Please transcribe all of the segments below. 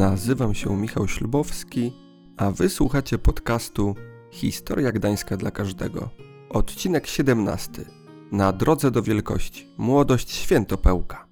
Nazywam się Michał Ślubowski, a wysłuchacie podcastu Historia Gdańska dla każdego. Odcinek 17. Na drodze do wielkości. Młodość Świętopełka.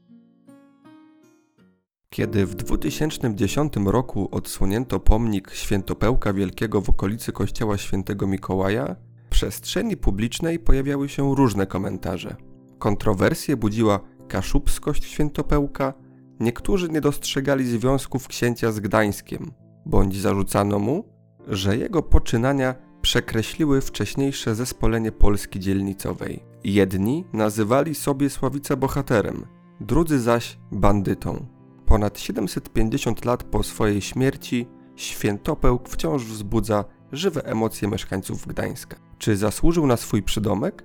Kiedy w 2010 roku odsłonięto pomnik Świętopełka Wielkiego w okolicy kościoła Świętego Mikołaja, w przestrzeni publicznej pojawiały się różne komentarze. Kontrowersje budziła kaszubskość Świętopełka, niektórzy nie dostrzegali związków księcia z Gdańskiem, bądź zarzucano mu, że jego poczynania przekreśliły wcześniejsze zespolenie Polski dzielnicowej. Jedni nazywali sobie Sławica bohaterem, drudzy zaś bandytą. Ponad 750 lat po swojej śmierci Świętopełk wciąż wzbudza żywe emocje mieszkańców Gdańska. Czy zasłużył na swój przydomek?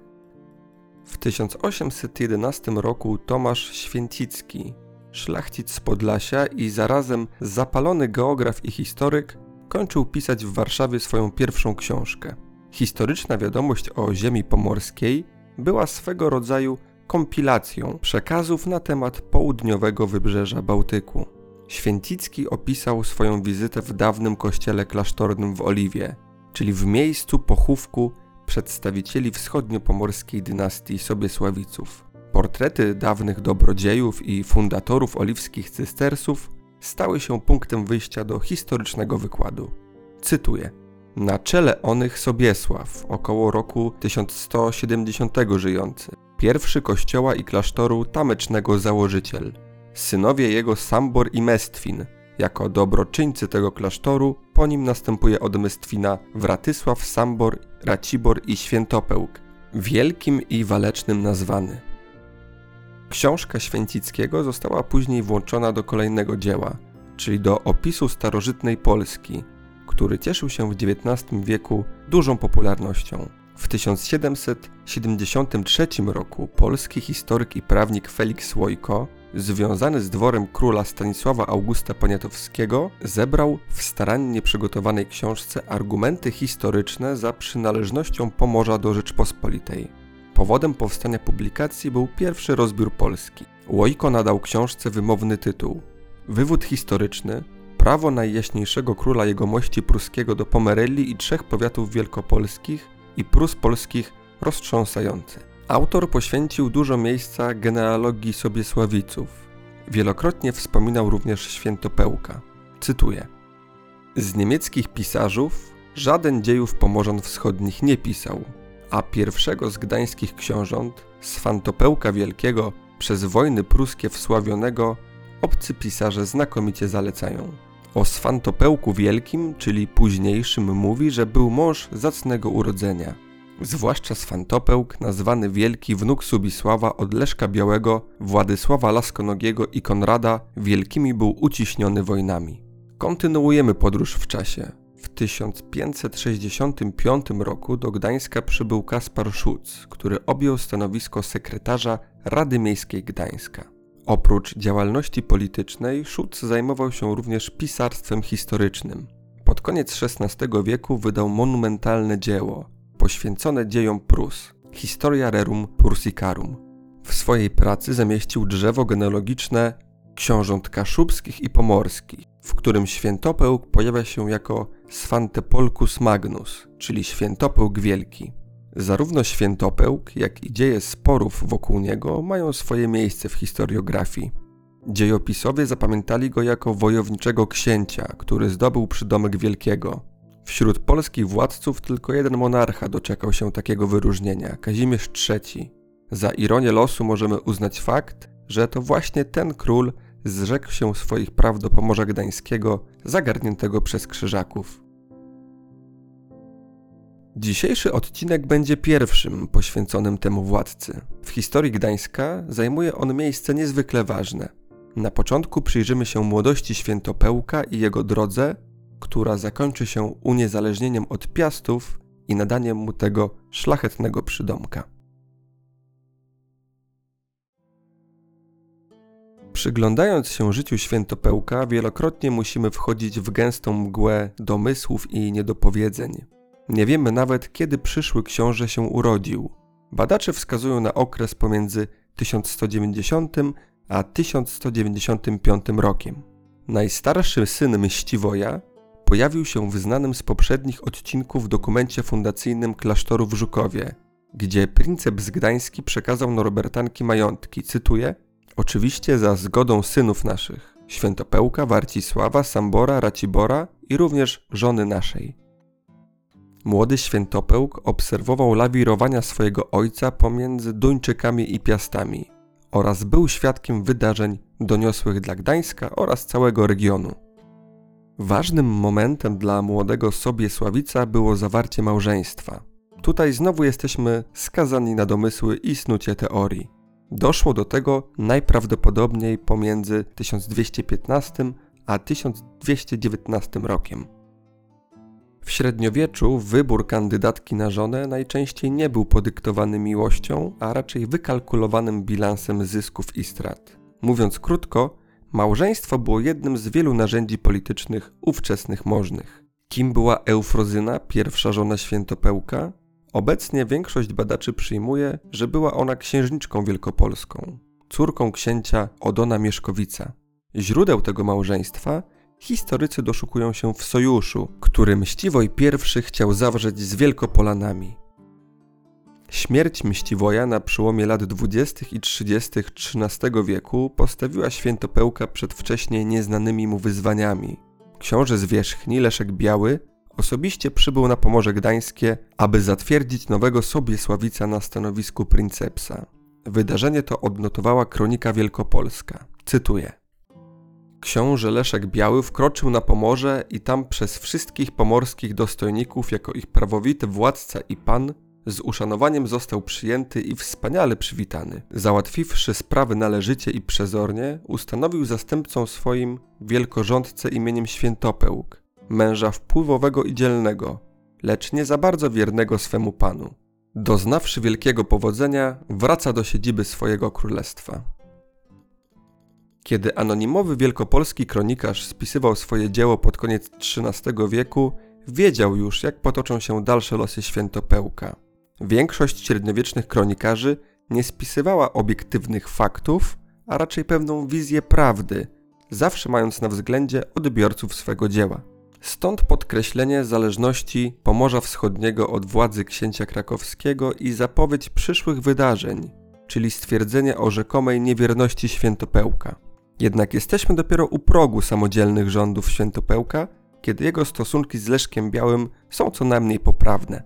W 1811 roku Tomasz Święcicki, szlachcic z Podlasia i zarazem zapalony geograf i historyk, kończył pisać w Warszawie swoją pierwszą książkę. Historyczna wiadomość o ziemi pomorskiej była swego rodzaju kompilacją przekazów na temat południowego wybrzeża Bałtyku. Święcicki opisał swoją wizytę w dawnym kościele klasztornym w Oliwie, czyli w miejscu pochówku przedstawicieli wschodnio-pomorskiej dynastii Sobiesławiców. Portrety dawnych dobrodziejów i fundatorów oliwskich cystersów stały się punktem wyjścia do historycznego wykładu. Cytuję. Na czele onych Sobiesław, około roku 1170 żyjący, pierwszy kościoła i klasztoru tamecznego założyciel, synowie jego Sambor i Mestwin, jako dobroczyńcy tego klasztoru, po nim następuje od Mestwina Wratysław, Sambor, Racibor i Świętopełk, wielkim i walecznym nazwany. Książka Święcickiego została później włączona do kolejnego dzieła, czyli do opisu starożytnej Polski, który cieszył się w XIX wieku dużą popularnością. W 1773 roku polski historyk i prawnik Felix Łojko, związany z dworem króla Stanisława Augusta Poniatowskiego, zebrał w starannie przygotowanej książce argumenty historyczne za przynależnością Pomorza do Rzeczpospolitej. Powodem powstania publikacji był pierwszy rozbiór Polski. Łojko nadał książce wymowny tytuł Wywód historyczny Prawo najjaśniejszego króla jegomości pruskiego do Pomerelli i trzech powiatów wielkopolskich i Prus polskich roztrząsający. Autor poświęcił dużo miejsca genealogii Sobiesławiców. Wielokrotnie wspominał również Świętopełka. Cytuję. Z niemieckich pisarzów żaden dziejów Pomorzan Wschodnich nie pisał, a pierwszego z gdańskich książąt, Swantopełka Wielkiego, przez wojny pruskie wsławionego, obcy pisarze znakomicie zalecają. O Swantopełku Wielkim, czyli późniejszym, mówi, że był mąż zacnego urodzenia. Zwłaszcza Swantopełk, nazwany Wielki wnuk Subisława od Leszka Białego, Władysława Laskonogiego i Konrada, wielkimi był uciśniony wojnami. Kontynuujemy podróż w czasie. W 1565 roku do Gdańska przybył Kaspar Szuc, który objął stanowisko sekretarza Rady Miejskiej Gdańska. Oprócz działalności politycznej, Szuc zajmował się również pisarstwem historycznym. Pod koniec XVI wieku wydał monumentalne dzieło poświęcone dziejom Prus Historia Rerum Prusicarum. W swojej pracy zamieścił drzewo genealogiczne książąt kaszubskich i pomorskich, w którym świętopełk pojawia się jako Swantepolcus Magnus, czyli świętopełk wielki. Zarówno świętopełk, jak i dzieje sporów wokół niego mają swoje miejsce w historiografii. Dziejopisowie zapamiętali go jako wojowniczego księcia, który zdobył przydomek wielkiego. Wśród polskich władców tylko jeden monarcha doczekał się takiego wyróżnienia Kazimierz III. Za ironię losu możemy uznać fakt, że to właśnie ten król zrzekł się swoich praw do Pomorza Gdańskiego zagarniętego przez Krzyżaków. Dzisiejszy odcinek będzie pierwszym poświęconym temu władcy. W historii Gdańska zajmuje on miejsce niezwykle ważne. Na początku przyjrzymy się młodości Świętopełka i jego drodze, która zakończy się uniezależnieniem od Piastów i nadaniem mu tego szlachetnego przydomka. Przyglądając się życiu Świętopełka, wielokrotnie musimy wchodzić w gęstą mgłę domysłów i niedopowiedzeń. Nie wiemy nawet, kiedy przyszły książę się urodził. Badacze wskazują na okres pomiędzy 1190 a 1195 rokiem. Najstarszy syn Mściwoja pojawił się w znanym z poprzednich odcinków dokumencie fundacyjnym klasztoru w Żukowie, gdzie princeps gdański przekazał Norbertanki majątki, cytuję, oczywiście za zgodą synów naszych, Świętopełka, Warcisława, Sambora, Racibora i również żony naszej. Młody Świętopełk obserwował lawirowania swojego ojca pomiędzy Duńczykami i Piastami oraz był świadkiem wydarzeń doniosłych dla Gdańska oraz całego regionu. Ważnym momentem dla młodego Sobiesławica było zawarcie małżeństwa. Tutaj znowu jesteśmy skazani na domysły i snucie teorii. Doszło do tego najprawdopodobniej pomiędzy 1215 a 1219 rokiem. W średniowieczu wybór kandydatki na żonę najczęściej nie był podyktowany miłością, a raczej wykalkulowanym bilansem zysków i strat. Mówiąc krótko, małżeństwo było jednym z wielu narzędzi politycznych ówczesnych możnych. Kim była Eufrozyna, pierwsza żona świętopełka? Obecnie większość badaczy przyjmuje, że była ona księżniczką wielkopolską, córką księcia Odona Mieszkowica. Źródeł tego małżeństwa historycy doszukują się w sojuszu, który Mściwoj I chciał zawrzeć z Wielkopolanami. Śmierć Mściwoja na przełomie lat 20. i 30. XIII wieku postawiła świętopełka przed wcześniej nieznanymi mu wyzwaniami. Książę z Wierzchni, Leszek Biały, osobiście przybył na Pomorze Gdańskie, aby zatwierdzić nowego Sobiesławica na stanowisku princepsa. Wydarzenie to odnotowała kronika wielkopolska. Cytuję. Książę Leszek Biały wkroczył na Pomorze i tam przez wszystkich pomorskich dostojników jako ich prawowity władca i pan z uszanowaniem został przyjęty i wspaniale przywitany. Załatwiwszy sprawy należycie i przezornie, ustanowił zastępcą swoim wielkorządcę imieniem Świętopełk, męża wpływowego i dzielnego, lecz nie za bardzo wiernego swemu panu. Doznawszy wielkiego powodzenia, wraca do siedziby swojego królestwa. Kiedy anonimowy wielkopolski kronikarz spisywał swoje dzieło pod koniec XIII wieku, wiedział już, jak potoczą się dalsze losy świętopełka. Większość średniowiecznych kronikarzy nie spisywała obiektywnych faktów, a raczej pewną wizję prawdy, zawsze mając na względzie odbiorców swego dzieła. Stąd podkreślenie zależności Pomorza Wschodniego od władzy księcia krakowskiego i zapowiedź przyszłych wydarzeń, czyli stwierdzenie o rzekomej niewierności świętopełka. Jednak jesteśmy dopiero u progu samodzielnych rządów Świętopełka, kiedy jego stosunki z Leszkiem Białym są co najmniej poprawne.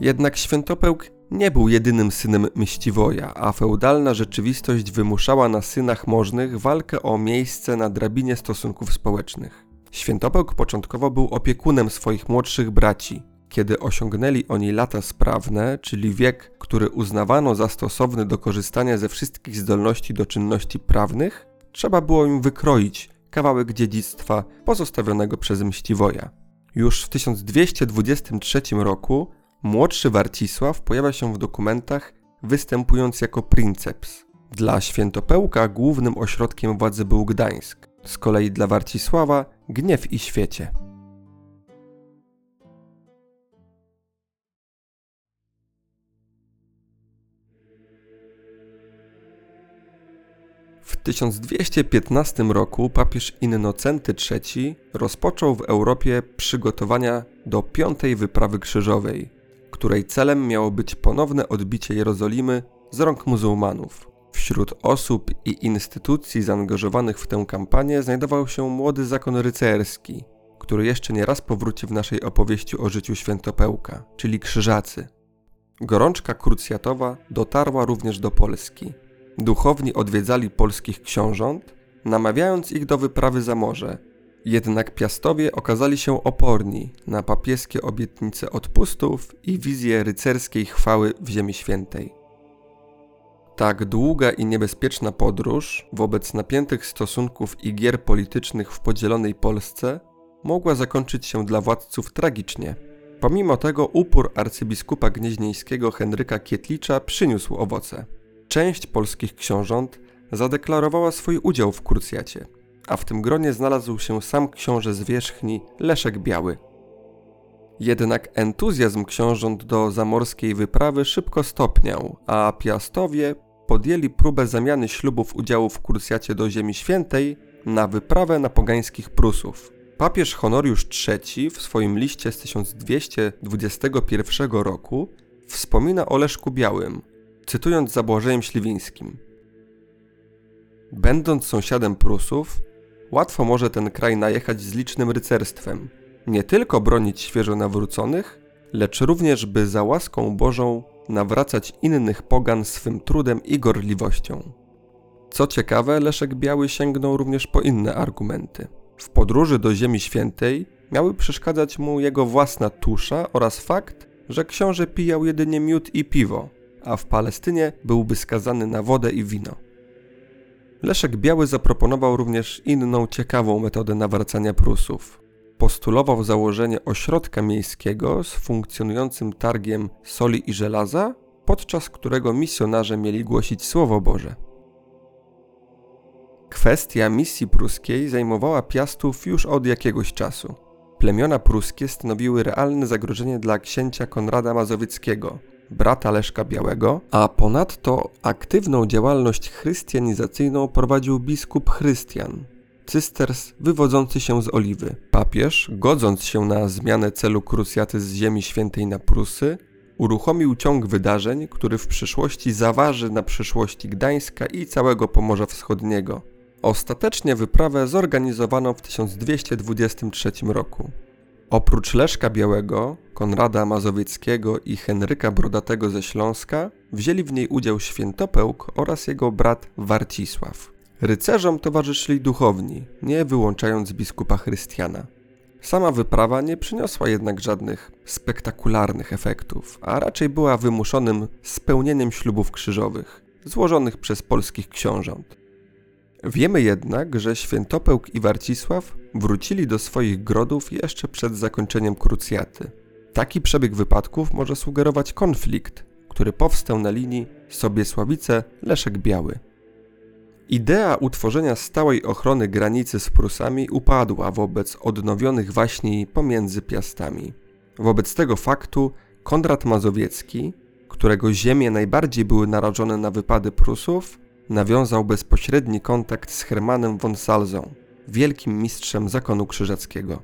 Jednak Świętopełk nie był jedynym synem Mściwoja, a feudalna rzeczywistość wymuszała na synach możnych walkę o miejsce na drabinie stosunków społecznych. Świętopełk początkowo był opiekunem swoich młodszych braci, kiedy osiągnęli oni lata sprawne, czyli wiek, który uznawano za stosowny do korzystania ze wszystkich zdolności do czynności prawnych, trzeba było im wykroić kawałek dziedzictwa pozostawionego przez Mściwoja. Już w 1223 roku młodszy Warcisław pojawia się w dokumentach występując jako princeps. Dla Świętopełka głównym ośrodkiem władzy był Gdańsk, z kolei dla Warcisława Gniew i Świecie. 1215 roku papież Innocenty III rozpoczął w Europie przygotowania do piątej wyprawy krzyżowej, której celem miało być ponowne odbicie Jerozolimy z rąk muzułmanów. Wśród osób i instytucji zaangażowanych w tę kampanię znajdował się młody zakon rycerski, który jeszcze nie raz powróci w naszej opowieści o życiu świętopełka, czyli krzyżacy. Gorączka krucjatowa dotarła również do Polski – Duchowni odwiedzali polskich książąt, namawiając ich do wyprawy za morze. Jednak piastowie okazali się oporni na papieskie obietnice odpustów i wizję rycerskiej chwały w Ziemi Świętej. Tak długa i niebezpieczna podróż wobec napiętych stosunków i gier politycznych w podzielonej Polsce mogła zakończyć się dla władców tragicznie. Pomimo tego upór arcybiskupa gnieźnieńskiego Henryka Kietlicza przyniósł owoce część polskich książąt zadeklarowała swój udział w krucjacie, a w tym gronie znalazł się sam książę z wierzchni Leszek Biały. Jednak entuzjazm książąt do zamorskiej wyprawy szybko stopniał, a Piastowie podjęli próbę zamiany ślubów udziału w krucjacie do Ziemi Świętej na wyprawę na pogańskich Prusów. Papież Honoriusz III w swoim liście z 1221 roku wspomina o Leszku Białym, cytując za Błażejem Śliwińskim. Będąc sąsiadem Prusów, łatwo może ten kraj najechać z licznym rycerstwem, nie tylko bronić świeżo nawróconych, lecz również by za łaską Bożą nawracać innych pogan swym trudem i gorliwością. Co ciekawe, Leszek Biały sięgnął również po inne argumenty. W podróży do Ziemi Świętej miały przeszkadzać mu jego własna tusza oraz fakt, że książę pijał jedynie miód i piwo, a w Palestynie byłby skazany na wodę i wino. Leszek Biały zaproponował również inną ciekawą metodę nawracania Prusów. Postulował założenie ośrodka miejskiego z funkcjonującym targiem soli i żelaza, podczas którego misjonarze mieli głosić Słowo Boże. Kwestia misji pruskiej zajmowała Piastów już od jakiegoś czasu. Plemiona pruskie stanowiły realne zagrożenie dla księcia Konrada Mazowieckiego, brata Leszka Białego, a ponadto aktywną działalność chrystianizacyjną prowadził biskup Chrystian, cysters wywodzący się z Oliwy. Papież, godząc się na zmianę celu krucjaty z Ziemi Świętej na Prusy, uruchomił ciąg wydarzeń, który w przyszłości zaważy na przyszłości Gdańska i całego Pomorza Wschodniego. Ostatecznie wyprawę zorganizowano w 1223 roku. Oprócz Leszka Białego, Konrada Mazowieckiego i Henryka Brodatego ze Śląska, wzięli w niej udział Świętopełk oraz jego brat Warcisław. Rycerzom towarzyszyli duchowni, nie wyłączając biskupa Chrystiana. Sama wyprawa nie przyniosła jednak żadnych spektakularnych efektów, a raczej była wymuszonym spełnieniem ślubów krzyżowych, złożonych przez polskich książąt. Wiemy jednak, że Świętopełk i Warcisław wrócili do swoich grodów jeszcze przed zakończeniem krucjaty. Taki przebieg wypadków może sugerować konflikt, który powstał na linii Sobiesławice-Leszek Biały. Idea utworzenia stałej ochrony granicy z Prusami upadła wobec odnowionych waśni pomiędzy Piastami. Wobec tego faktu Konrad Mazowiecki, którego ziemie najbardziej były narażone na wypady Prusów, nawiązał bezpośredni kontakt z Hermanem von Salzą, wielkim mistrzem zakonu krzyżackiego.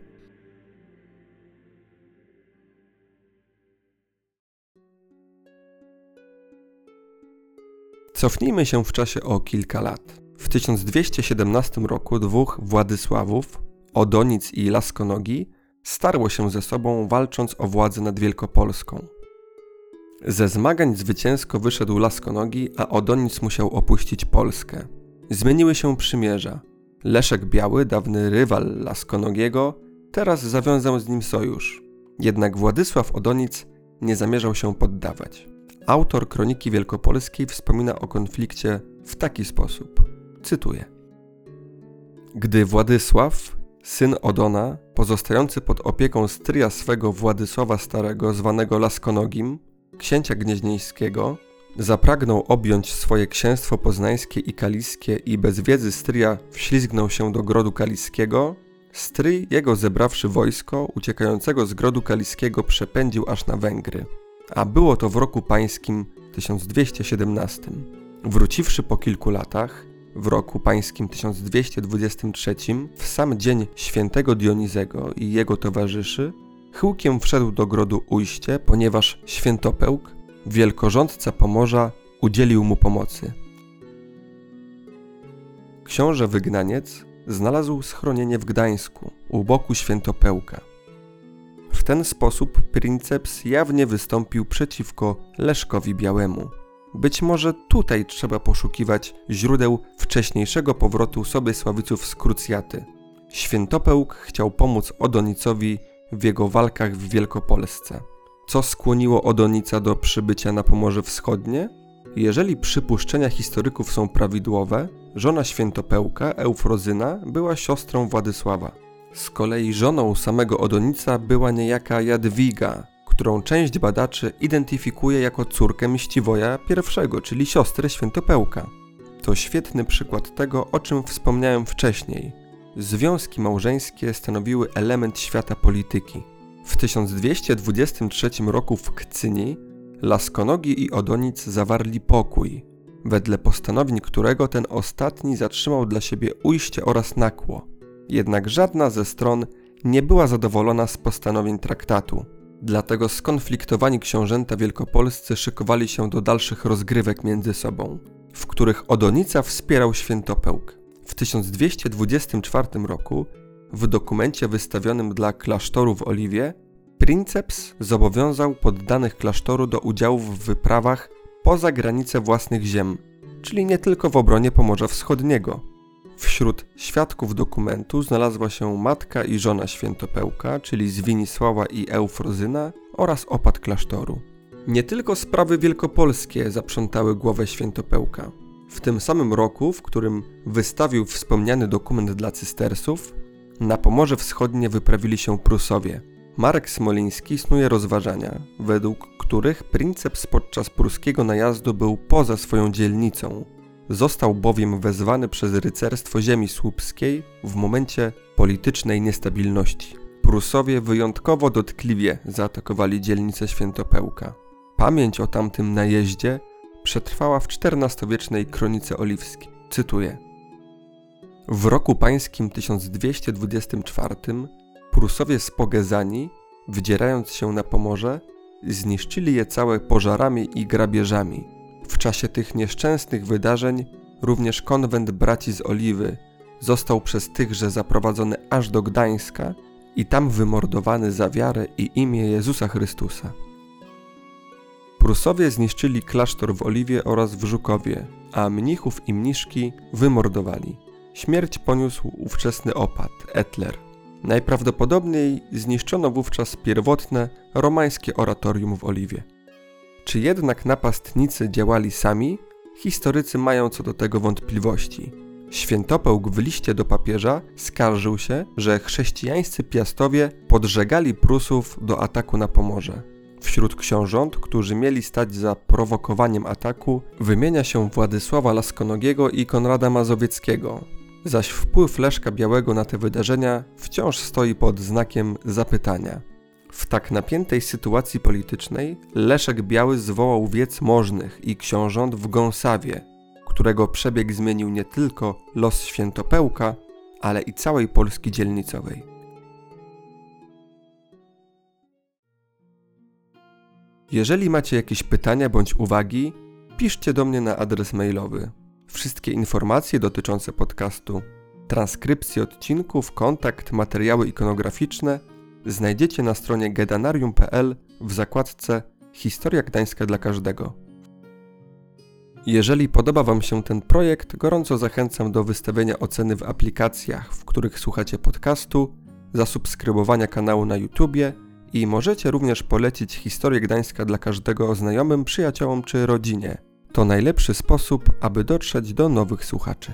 Cofnijmy się w czasie o kilka lat. W 1217 roku dwóch Władysławów, Odonic i Laskonogi, starło się ze sobą walcząc o władzę nad Wielkopolską. Ze zmagań zwycięsko wyszedł Laskonogi, a Odonic musiał opuścić Polskę. Zmieniły się przymierza. Leszek Biały, dawny rywal Laskonogiego, teraz zawiązał z nim sojusz. Jednak Władysław Odonic nie zamierzał się poddawać. Autor Kroniki Wielkopolskiej wspomina o konflikcie w taki sposób. Cytuję. Gdy Władysław, syn Odona, pozostający pod opieką stryja swego Władysława Starego, zwanego Laskonogim, księcia gnieźnieńskiego, zapragnął objąć swoje księstwo poznańskie i kaliskie i bez wiedzy stryja wślizgnął się do grodu kaliskiego, stryj jego zebrawszy wojsko uciekającego z grodu kaliskiego przepędził aż na Węgry. A było to w roku pańskim 1217. Wróciwszy po kilku latach, w roku pańskim 1223, w sam dzień świętego Dionizego i jego towarzyszy, Chyłkiem wszedł do grodu ujście, ponieważ świętopełk, wielkorządca Pomorza, udzielił mu pomocy. Książę wygnaniec znalazł schronienie w Gdańsku, u boku świętopełka. W ten sposób princeps jawnie wystąpił przeciwko Leszkowi Białemu. Być może tutaj trzeba poszukiwać źródeł wcześniejszego powrotu sobie Sławiców z Krucjaty. Świętopełk chciał pomóc Odonicowi w jego walkach w Wielkopolsce. Co skłoniło Odonica do przybycia na Pomorze Wschodnie? Jeżeli przypuszczenia historyków są prawidłowe, żona świętopełka, Eufrozyna, była siostrą Władysława. Z kolei żoną samego Odonica była niejaka Jadwiga, którą część badaczy identyfikuje jako córkę Miściwoja I, czyli siostrę świętopełka. To świetny przykład tego, o czym wspomniałem wcześniej, Związki małżeńskie stanowiły element świata polityki. W 1223 roku w Kcyni Laskonogi i Odonic zawarli pokój. wedle postanowień którego ten ostatni zatrzymał dla siebie ujście oraz nakło. Jednak żadna ze stron nie była zadowolona z postanowień traktatu. Dlatego skonfliktowani książęta wielkopolscy szykowali się do dalszych rozgrywek między sobą, w których Odonica wspierał świętopełk. W 1224 roku w dokumencie wystawionym dla klasztoru w Oliwie princeps zobowiązał poddanych klasztoru do udziału w wyprawach poza granice własnych ziem, czyli nie tylko w obronie Pomorza Wschodniego. Wśród świadków dokumentu znalazła się matka i żona świętopełka, czyli Zwinisława i Eufrozyna oraz opat klasztoru. Nie tylko sprawy wielkopolskie zaprzątały głowę świętopełka. W tym samym roku, w którym wystawił wspomniany dokument dla cystersów, na Pomorze Wschodnie wyprawili się Prusowie. Marek Smoliński snuje rozważania, według których princeps podczas pruskiego najazdu był poza swoją dzielnicą. Został bowiem wezwany przez rycerstwo ziemi słupskiej w momencie politycznej niestabilności. Prusowie wyjątkowo dotkliwie zaatakowali dzielnicę Świętopełka. Pamięć o tamtym najeździe przetrwała w XIV-wiecznej kronice oliwskiej. Cytuję. W roku pańskim 1224 Prusowie spogezani, wdzierając się na Pomorze, zniszczyli je całe pożarami i grabieżami. W czasie tych nieszczęsnych wydarzeń również konwent braci z Oliwy został przez tychże zaprowadzony aż do Gdańska i tam wymordowany za wiarę i imię Jezusa Chrystusa. Prusowie zniszczyli klasztor w Oliwie oraz w Żukowie, a mnichów i mniszki wymordowali. Śmierć poniósł ówczesny opat, Etler. Najprawdopodobniej zniszczono wówczas pierwotne romańskie oratorium w Oliwie. Czy jednak napastnicy działali sami? Historycy mają co do tego wątpliwości. Świętopełk w liście do papieża skarżył się, że chrześcijańscy piastowie podżegali Prusów do ataku na Pomorze. Wśród książąt, którzy mieli stać za prowokowaniem ataku, wymienia się Władysława Laskonogiego i Konrada Mazowieckiego, zaś wpływ Leszka Białego na te wydarzenia wciąż stoi pod znakiem zapytania. W tak napiętej sytuacji politycznej Leszek Biały zwołał wiec możnych i książąt w Gąsawie, którego przebieg zmienił nie tylko los Świętopełka, ale i całej Polski dzielnicowej. Jeżeli macie jakieś pytania bądź uwagi, piszcie do mnie na adres mailowy. Wszystkie informacje dotyczące podcastu, transkrypcje odcinków, kontakt, materiały ikonograficzne znajdziecie na stronie gedanarium.pl w zakładce Historia Gdańska dla każdego. Jeżeli podoba Wam się ten projekt, gorąco zachęcam do wystawienia oceny w aplikacjach, w których słuchacie podcastu, zasubskrybowania kanału na YouTubie i możecie również polecić historię Gdańska dla każdego znajomym, przyjaciołom czy rodzinie. To najlepszy sposób, aby dotrzeć do nowych słuchaczy.